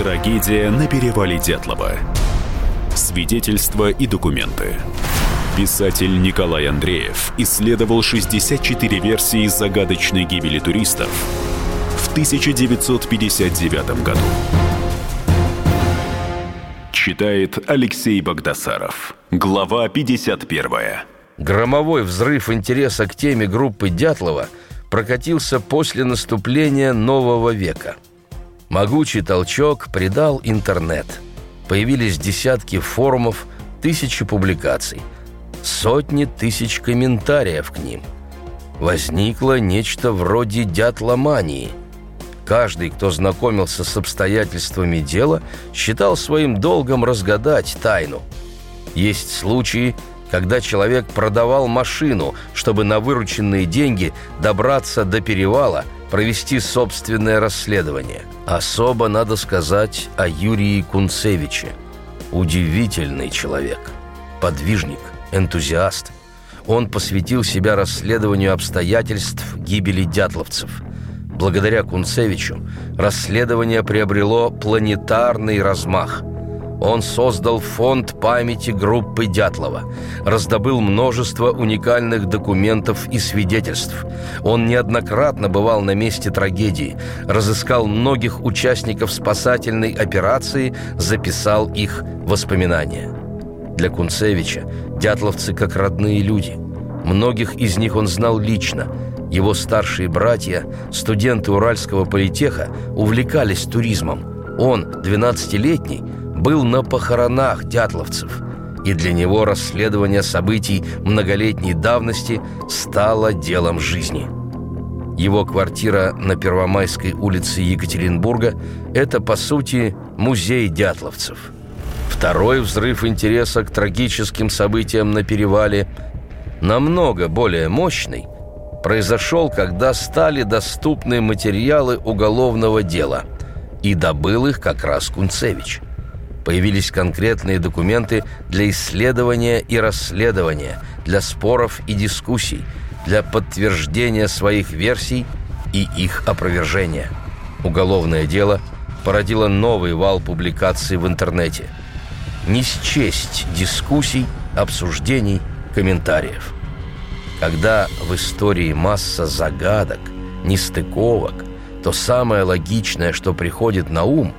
Трагедия на перевале Дятлова. Свидетельства и документы. Писатель Николай Андреев исследовал 64 версии загадочной гибели туристов в 1959 году. Читает Алексей Богдасаров. Глава 51. Громовой взрыв интереса к теме группы Дятлова прокатился после наступления нового века. Могучий толчок придал интернет. Появились десятки форумов, тысячи публикаций, сотни тысяч комментариев к ним. Возникло нечто вроде дятломании – Каждый, кто знакомился с обстоятельствами дела, считал своим долгом разгадать тайну. Есть случаи, когда человек продавал машину, чтобы на вырученные деньги добраться до перевала, провести собственное расследование. Особо надо сказать о Юрии Кунцевиче. Удивительный человек, подвижник, энтузиаст. Он посвятил себя расследованию обстоятельств гибели дятловцев – Благодаря Кунцевичу расследование приобрело планетарный размах. Он создал фонд памяти группы Дятлова, раздобыл множество уникальных документов и свидетельств. Он неоднократно бывал на месте трагедии, разыскал многих участников спасательной операции, записал их воспоминания. Для Кунцевича дятловцы как родные люди. Многих из них он знал лично – его старшие братья, студенты Уральского политеха, увлекались туризмом. Он, 12-летний, был на похоронах дятловцев, и для него расследование событий многолетней давности стало делом жизни. Его квартира на Первомайской улице Екатеринбурга – это, по сути, музей дятловцев. Второй взрыв интереса к трагическим событиям на перевале намного более мощный – произошел, когда стали доступны материалы уголовного дела. И добыл их как раз Кунцевич. Появились конкретные документы для исследования и расследования, для споров и дискуссий, для подтверждения своих версий и их опровержения. Уголовное дело породило новый вал публикаций в интернете. Не счесть дискуссий, обсуждений, комментариев – когда в истории масса загадок, нестыковок, то самое логичное, что приходит на ум,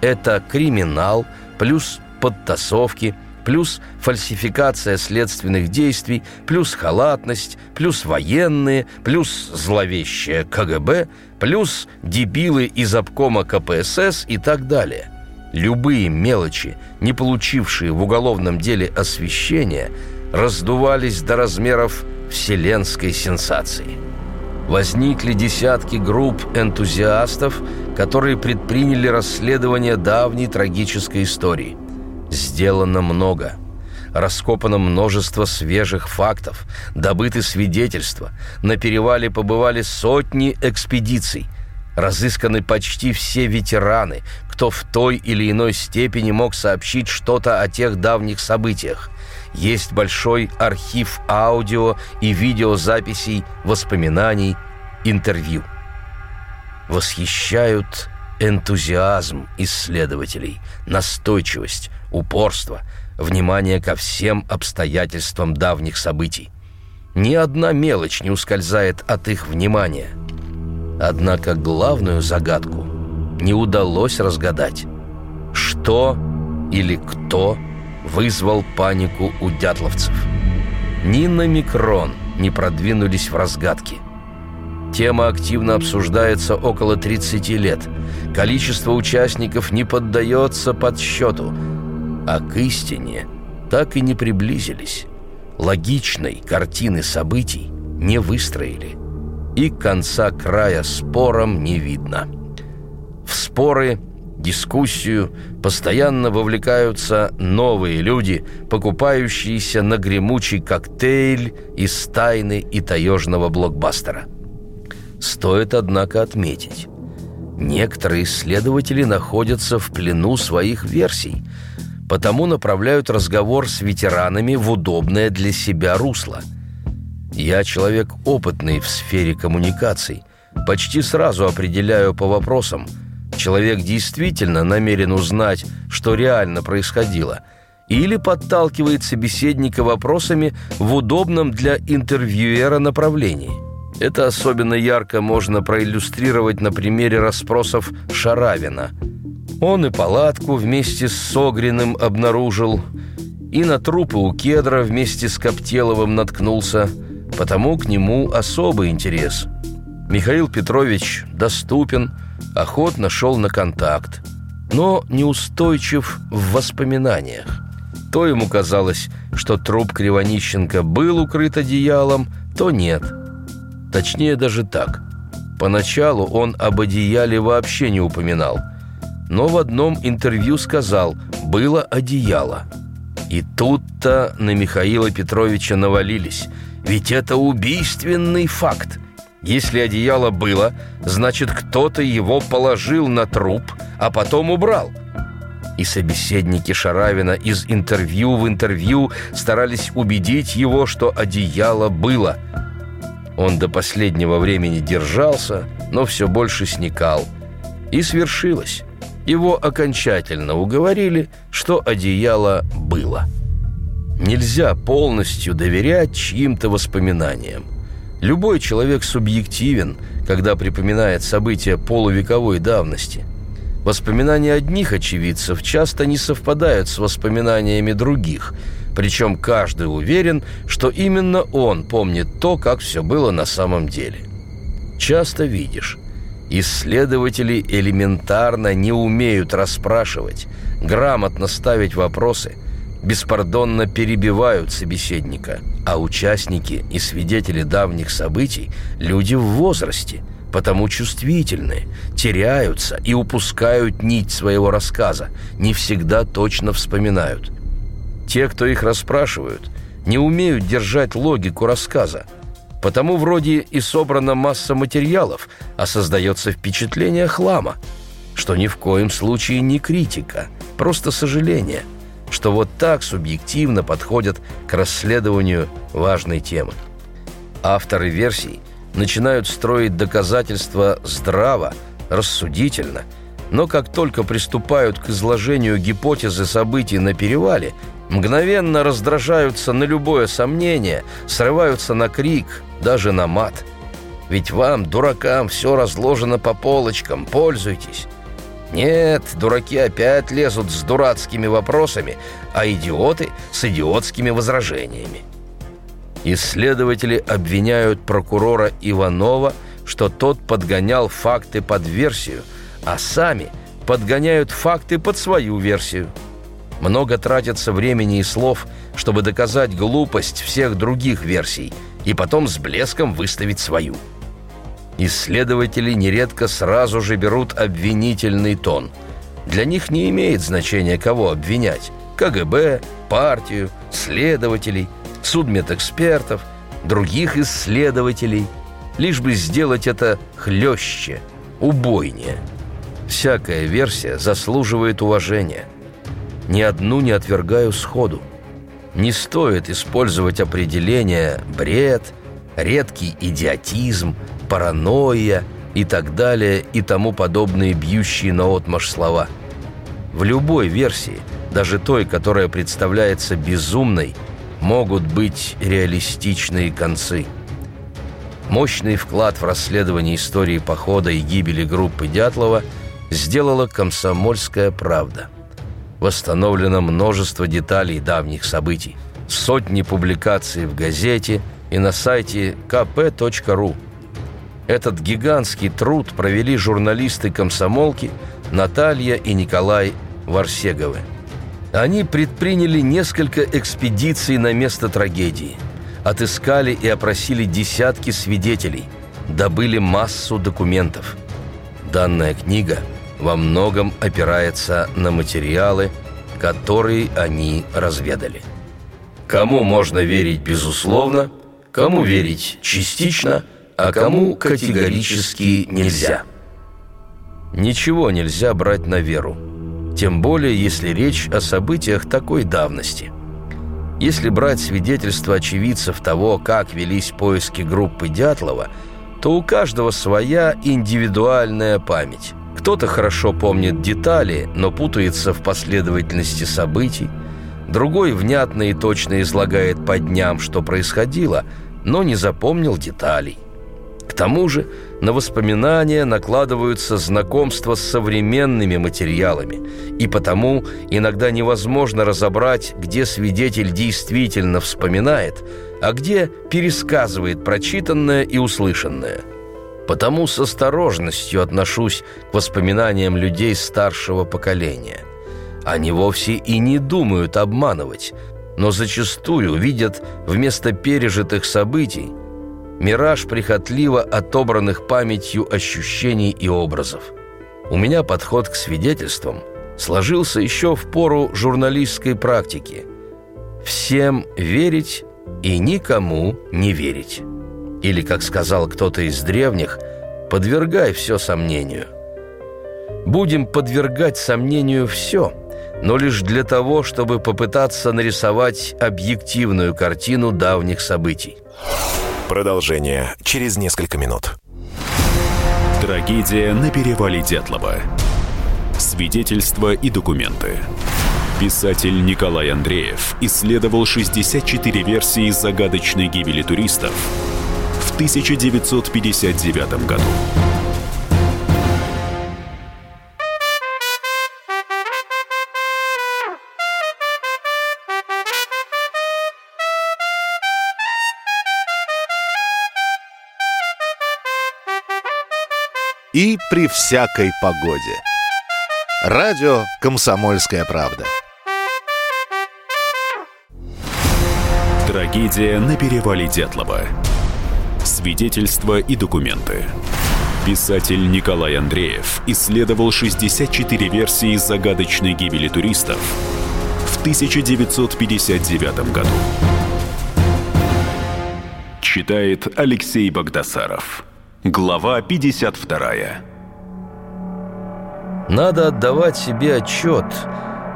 это криминал плюс подтасовки, плюс фальсификация следственных действий, плюс халатность, плюс военные, плюс зловещее КГБ, плюс дебилы из обкома КПСС и так далее. Любые мелочи, не получившие в уголовном деле освещения, раздувались до размеров вселенской сенсации. Возникли десятки групп энтузиастов, которые предприняли расследование давней трагической истории. Сделано много. Раскопано множество свежих фактов, добыты свидетельства. На перевале побывали сотни экспедиций. Разысканы почти все ветераны, кто в той или иной степени мог сообщить что-то о тех давних событиях есть большой архив аудио и видеозаписей, воспоминаний, интервью. Восхищают энтузиазм исследователей, настойчивость, упорство, внимание ко всем обстоятельствам давних событий. Ни одна мелочь не ускользает от их внимания. Однако главную загадку не удалось разгадать. Что или кто – вызвал панику у дятловцев. Ни на микрон не продвинулись в разгадке. Тема активно обсуждается около 30 лет. Количество участников не поддается подсчету. А к истине так и не приблизились. Логичной картины событий не выстроили. И конца края спором не видно. В споры дискуссию постоянно вовлекаются новые люди, покупающиеся на гремучий коктейль из тайны и таежного блокбастера. Стоит, однако, отметить, некоторые исследователи находятся в плену своих версий, потому направляют разговор с ветеранами в удобное для себя русло. Я человек опытный в сфере коммуникаций, почти сразу определяю по вопросам – человек действительно намерен узнать, что реально происходило, или подталкивает собеседника вопросами в удобном для интервьюера направлении. Это особенно ярко можно проиллюстрировать на примере расспросов Шаравина. Он и палатку вместе с Согриным обнаружил, и на трупы у кедра вместе с Коптеловым наткнулся, потому к нему особый интерес. Михаил Петрович доступен, охотно шел на контакт, но неустойчив в воспоминаниях. То ему казалось, что труп Кривонищенко был укрыт одеялом, то нет. Точнее даже так. Поначалу он об одеяле вообще не упоминал, но в одном интервью сказал «было одеяло». И тут-то на Михаила Петровича навалились, ведь это убийственный факт – если одеяло было, значит, кто-то его положил на труп, а потом убрал. И собеседники Шаравина из интервью в интервью старались убедить его, что одеяло было. Он до последнего времени держался, но все больше сникал. И свершилось. Его окончательно уговорили, что одеяло было. Нельзя полностью доверять чьим-то воспоминаниям. Любой человек субъективен, когда припоминает события полувековой давности. Воспоминания одних очевидцев часто не совпадают с воспоминаниями других, причем каждый уверен, что именно он помнит то, как все было на самом деле. Часто видишь, исследователи элементарно не умеют расспрашивать, грамотно ставить вопросы – беспардонно перебивают собеседника, а участники и свидетели давних событий – люди в возрасте, потому чувствительны, теряются и упускают нить своего рассказа, не всегда точно вспоминают. Те, кто их расспрашивают, не умеют держать логику рассказа, потому вроде и собрана масса материалов, а создается впечатление хлама, что ни в коем случае не критика, просто сожаление – что вот так субъективно подходят к расследованию важной темы. Авторы версий начинают строить доказательства здраво, рассудительно, но как только приступают к изложению гипотезы событий на перевале, мгновенно раздражаются на любое сомнение, срываются на крик, даже на мат. Ведь вам, дуракам, все разложено по полочкам, пользуйтесь. Нет, дураки опять лезут с дурацкими вопросами, а идиоты с идиотскими возражениями. Исследователи обвиняют прокурора Иванова, что тот подгонял факты под версию, а сами подгоняют факты под свою версию. Много тратится времени и слов, чтобы доказать глупость всех других версий и потом с блеском выставить свою. Исследователи нередко сразу же берут обвинительный тон. Для них не имеет значения, кого обвинять – КГБ, партию, следователей, судмедэкспертов, других исследователей, лишь бы сделать это хлеще, убойнее. Всякая версия заслуживает уважения. Ни одну не отвергаю сходу. Не стоит использовать определение «бред», «редкий идиотизм», паранойя и так далее и тому подобные бьющие наотмашь слова. В любой версии, даже той, которая представляется безумной, могут быть реалистичные концы. Мощный вклад в расследование истории похода и гибели группы Дятлова сделала «Комсомольская правда». Восстановлено множество деталей давних событий, сотни публикаций в газете и на сайте kp.ru – этот гигантский труд провели журналисты комсомолки Наталья и Николай Варсеговы. Они предприняли несколько экспедиций на место трагедии, отыскали и опросили десятки свидетелей, добыли массу документов. Данная книга во многом опирается на материалы, которые они разведали. Кому можно верить безусловно, кому верить частично – а кому категорически нельзя. Ничего нельзя брать на веру, тем более если речь о событиях такой давности. Если брать свидетельства очевидцев того, как велись поиски группы Дятлова, то у каждого своя индивидуальная память. Кто-то хорошо помнит детали, но путается в последовательности событий. Другой внятно и точно излагает по дням, что происходило, но не запомнил деталей. К тому же на воспоминания накладываются знакомства с современными материалами, и потому иногда невозможно разобрать, где свидетель действительно вспоминает, а где пересказывает прочитанное и услышанное. Потому с осторожностью отношусь к воспоминаниям людей старшего поколения. Они вовсе и не думают обманывать, но зачастую видят вместо пережитых событий – Мираж прихотливо отобранных памятью ощущений и образов. У меня подход к свидетельствам сложился еще в пору журналистской практики. Всем верить и никому не верить. Или, как сказал кто-то из древних, подвергай все сомнению. Будем подвергать сомнению все, но лишь для того, чтобы попытаться нарисовать объективную картину давних событий. Продолжение через несколько минут. Трагедия на перевале Дятлова. Свидетельства и документы. Писатель Николай Андреев исследовал 64 версии загадочной гибели туристов в 1959 году. И при всякой погоде. Радио «Комсомольская правда». Трагедия на перевале Дятлова. Свидетельства и документы. Писатель Николай Андреев исследовал 64 версии загадочной гибели туристов в 1959 году. Читает Алексей Богдасаров. Глава 52 Надо отдавать себе отчет,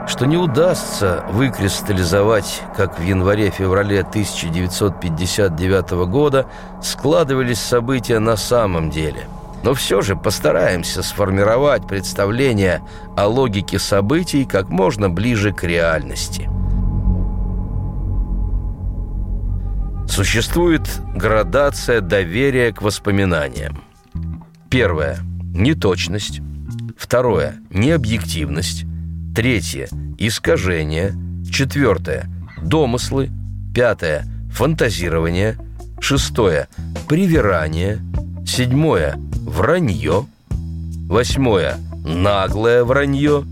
что не удастся выкристаллизовать, как в январе-феврале 1959 года складывались события на самом деле. Но все же постараемся сформировать представление о логике событий как можно ближе к реальности – Существует градация доверия к воспоминаниям. Первое – неточность. Второе – необъективность. Третье – искажение. Четвертое – домыслы. Пятое – фантазирование. Шестое – привирание. Седьмое – вранье. Восьмое – наглое вранье.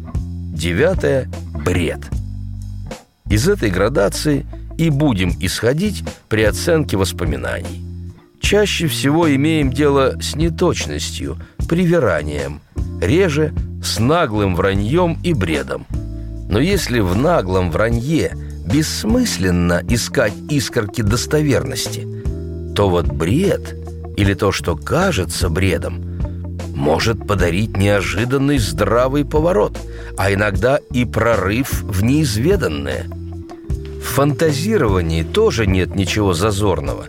Девятое – бред. Из этой градации – и будем исходить при оценке воспоминаний. Чаще всего имеем дело с неточностью, привиранием, реже с наглым враньем и бредом. Но если в наглом вранье бессмысленно искать искорки достоверности, то вот бред или то, что кажется бредом, может подарить неожиданный здравый поворот, а иногда и прорыв в неизведанное – фантазировании тоже нет ничего зазорного.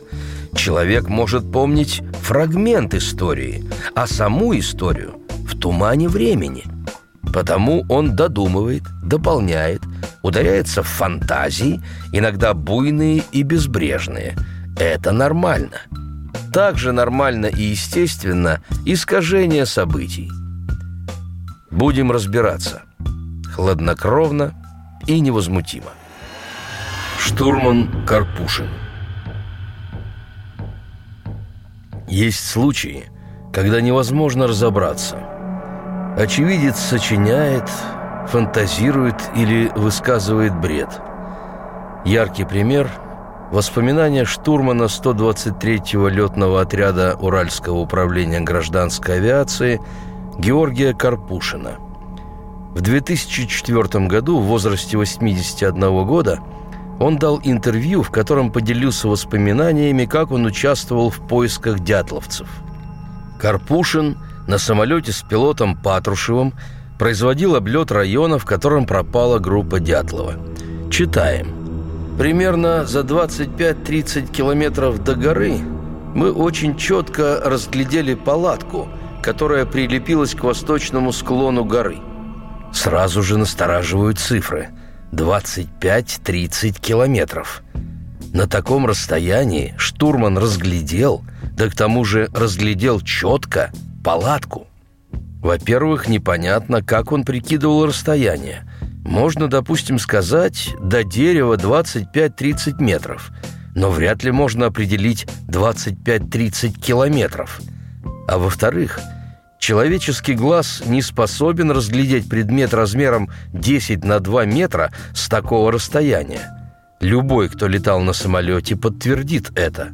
Человек может помнить фрагмент истории, а саму историю в тумане времени. Потому он додумывает, дополняет, ударяется в фантазии, иногда буйные и безбрежные. Это нормально. Также нормально и естественно искажение событий. Будем разбираться. Хладнокровно и невозмутимо. Штурман Карпушин Есть случаи, когда невозможно разобраться. Очевидец сочиняет, фантазирует или высказывает бред. Яркий пример – воспоминания штурмана 123-го летного отряда Уральского управления гражданской авиации Георгия Карпушина. В 2004 году в возрасте 81 года – он дал интервью, в котором поделился воспоминаниями, как он участвовал в поисках дятловцев. Карпушин на самолете с пилотом Патрушевым производил облет района, в котором пропала группа Дятлова. Читаем. Примерно за 25-30 километров до горы мы очень четко разглядели палатку, которая прилепилась к восточному склону горы. Сразу же настораживают цифры – 25-30 километров. На таком расстоянии штурман разглядел, да к тому же разглядел четко, палатку. Во-первых, непонятно, как он прикидывал расстояние. Можно, допустим, сказать, до дерева 25-30 метров, но вряд ли можно определить 25-30 километров. А во-вторых, человеческий глаз не способен разглядеть предмет размером 10 на 2 метра с такого расстояния. Любой, кто летал на самолете, подтвердит это.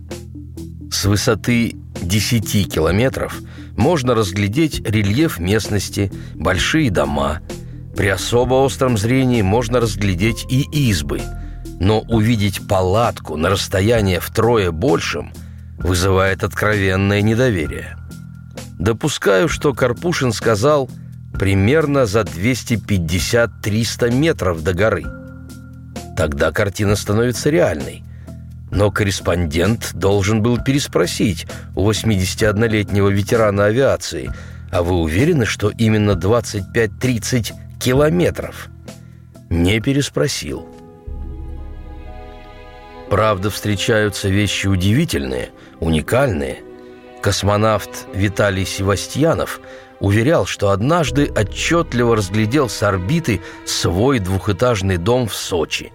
С высоты 10 километров можно разглядеть рельеф местности, большие дома – при особо остром зрении можно разглядеть и избы, но увидеть палатку на расстояние втрое большим вызывает откровенное недоверие. Допускаю, что Карпушин сказал примерно за 250-300 метров до горы. Тогда картина становится реальной. Но корреспондент должен был переспросить у 81-летнего ветерана авиации, а вы уверены, что именно 25-30 километров. Не переспросил. Правда, встречаются вещи удивительные, уникальные. Космонавт Виталий Севастьянов уверял, что однажды отчетливо разглядел с орбиты свой двухэтажный дом в Сочи,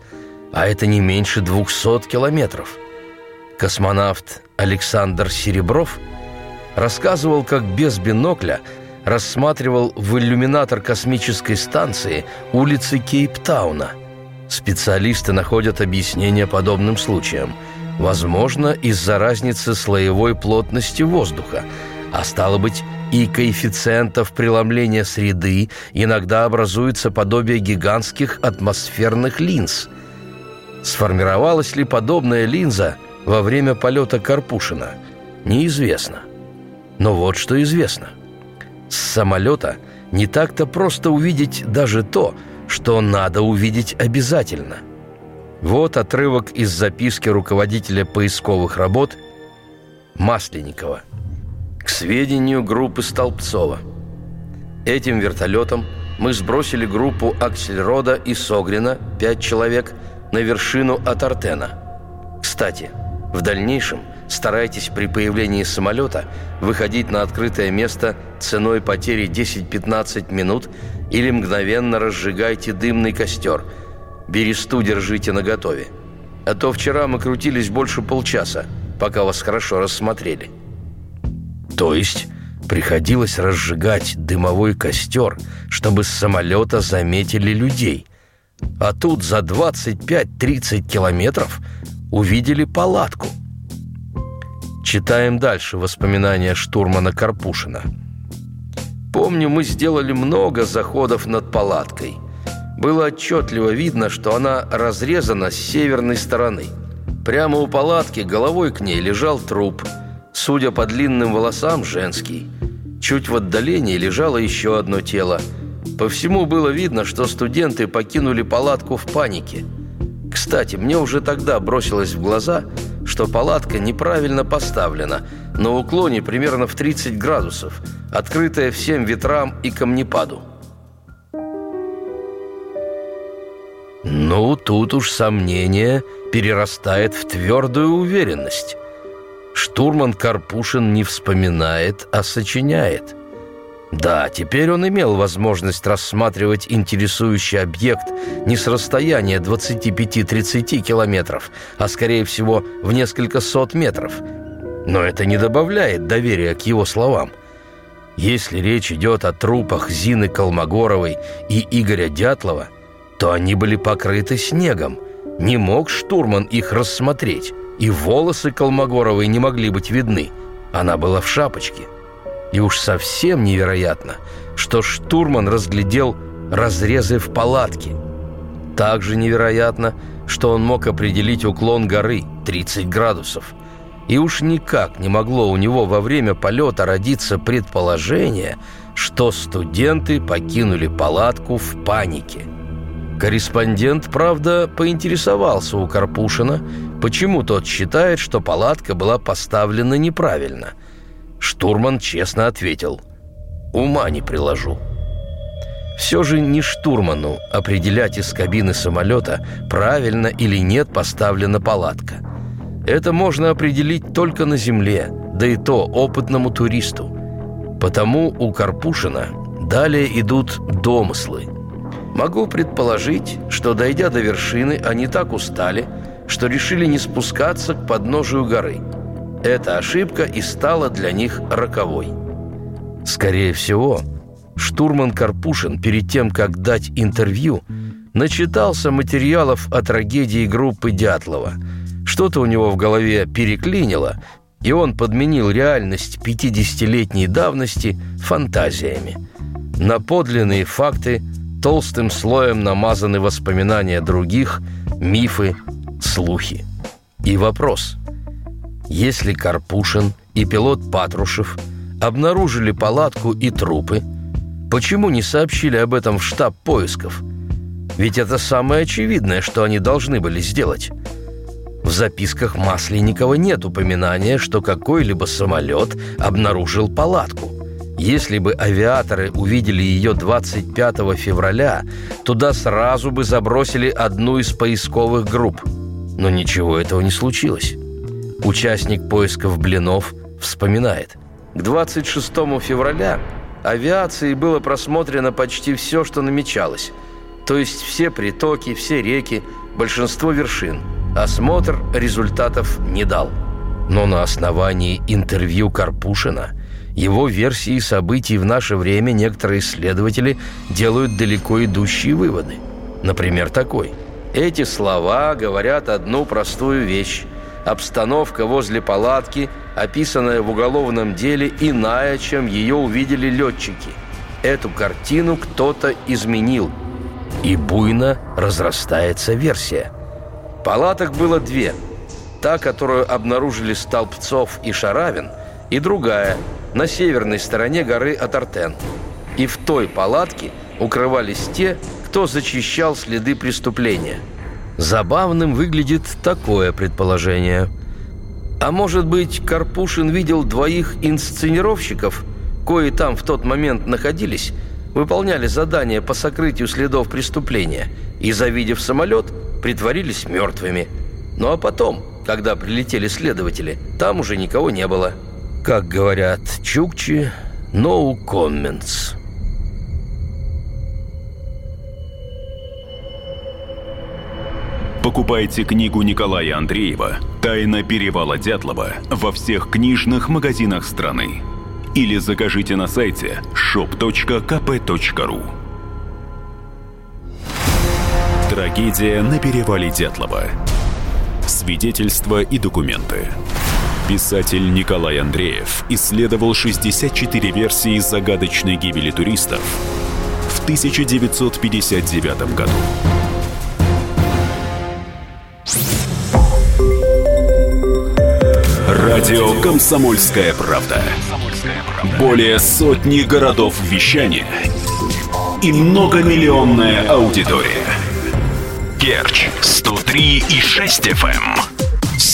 а это не меньше 200 километров. Космонавт Александр Серебров рассказывал, как без бинокля – рассматривал в иллюминатор космической станции улицы Кейптауна. Специалисты находят объяснение подобным случаям. Возможно, из-за разницы слоевой плотности воздуха, а стало быть, и коэффициентов преломления среды иногда образуется подобие гигантских атмосферных линз. Сформировалась ли подобная линза во время полета Карпушина? Неизвестно. Но вот что известно – с самолета не так-то просто увидеть даже то, что надо увидеть обязательно. Вот отрывок из записки руководителя поисковых работ Масленникова. К сведению группы Столбцова. Этим вертолетом мы сбросили группу Аксельрода и Согрина, пять человек, на вершину от Артена. Кстати, в дальнейшем – Старайтесь при появлении самолета выходить на открытое место ценой потери 10-15 минут или мгновенно разжигайте дымный костер. Бересту держите наготове. А то вчера мы крутились больше полчаса, пока вас хорошо рассмотрели. То есть приходилось разжигать дымовой костер, чтобы с самолета заметили людей. А тут за 25-30 километров увидели палатку – Читаем дальше воспоминания штурмана Карпушина. «Помню, мы сделали много заходов над палаткой. Было отчетливо видно, что она разрезана с северной стороны. Прямо у палатки головой к ней лежал труп. Судя по длинным волосам, женский. Чуть в отдалении лежало еще одно тело. По всему было видно, что студенты покинули палатку в панике. Кстати, мне уже тогда бросилось в глаза – что палатка неправильно поставлена, на уклоне примерно в 30 градусов, открытая всем ветрам и камнепаду. Ну, тут уж сомнение перерастает в твердую уверенность. Штурман Карпушин не вспоминает, а сочиняет – да, теперь он имел возможность рассматривать интересующий объект не с расстояния 25-30 километров, а, скорее всего, в несколько сот метров. Но это не добавляет доверия к его словам. Если речь идет о трупах Зины Колмогоровой и Игоря Дятлова, то они были покрыты снегом. Не мог штурман их рассмотреть, и волосы Колмогоровой не могли быть видны. Она была в шапочке – и уж совсем невероятно, что штурман разглядел разрезы в палатке. Также невероятно, что он мог определить уклон горы 30 градусов. И уж никак не могло у него во время полета родиться предположение, что студенты покинули палатку в панике. Корреспондент, правда, поинтересовался у Карпушина, почему тот считает, что палатка была поставлена неправильно – Штурман честно ответил ума не приложу. Все же не штурману определять из кабины самолета, правильно или нет поставлена палатка. Это можно определить только на земле, да и то опытному туристу. Потому у Карпушина далее идут домыслы. Могу предположить, что, дойдя до вершины, они так устали, что решили не спускаться к подножию горы. Эта ошибка и стала для них роковой. Скорее всего, штурман Карпушин перед тем, как дать интервью, начитался материалов о трагедии группы Дятлова. Что-то у него в голове переклинило, и он подменил реальность 50-летней давности фантазиями. На подлинные факты толстым слоем намазаны воспоминания других, мифы, слухи. И вопрос. Если Карпушин и пилот Патрушев обнаружили палатку и трупы – Почему не сообщили об этом в штаб поисков? Ведь это самое очевидное, что они должны были сделать. В записках Масленникова нет упоминания, что какой-либо самолет обнаружил палатку. Если бы авиаторы увидели ее 25 февраля, туда сразу бы забросили одну из поисковых групп. Но ничего этого не случилось. Участник поисков Блинов вспоминает. К 26 февраля авиации было просмотрено почти все, что намечалось. То есть все притоки, все реки, большинство вершин. Осмотр результатов не дал. Но на основании интервью Карпушина его версии событий в наше время некоторые исследователи делают далеко идущие выводы. Например, такой. Эти слова говорят одну простую вещь. Обстановка возле палатки – описанная в уголовном деле, иная, чем ее увидели летчики. Эту картину кто-то изменил, и буйно разрастается версия. Палаток было две. Та, которую обнаружили Столбцов и Шаравин, и другая, на северной стороне горы Атартен. И в той палатке укрывались те, кто зачищал следы преступления. Забавным выглядит такое предположение – а может быть, Карпушин видел двоих инсценировщиков, кои там в тот момент находились, выполняли задание по сокрытию следов преступления и, завидев самолет, притворились мертвыми. Ну а потом, когда прилетели следователи, там уже никого не было. Как говорят чукчи, no comments. Покупайте книгу Николая Андреева «Тайна перевала Дятлова» во всех книжных магазинах страны. Или закажите на сайте shop.kp.ru Трагедия на перевале Дятлова. Свидетельства и документы. Писатель Николай Андреев исследовал 64 версии загадочной гибели туристов в 1959 году. Радио «Комсомольская правда». Более сотни городов вещания и многомиллионная аудитория. Керчь 103 и 6 FM.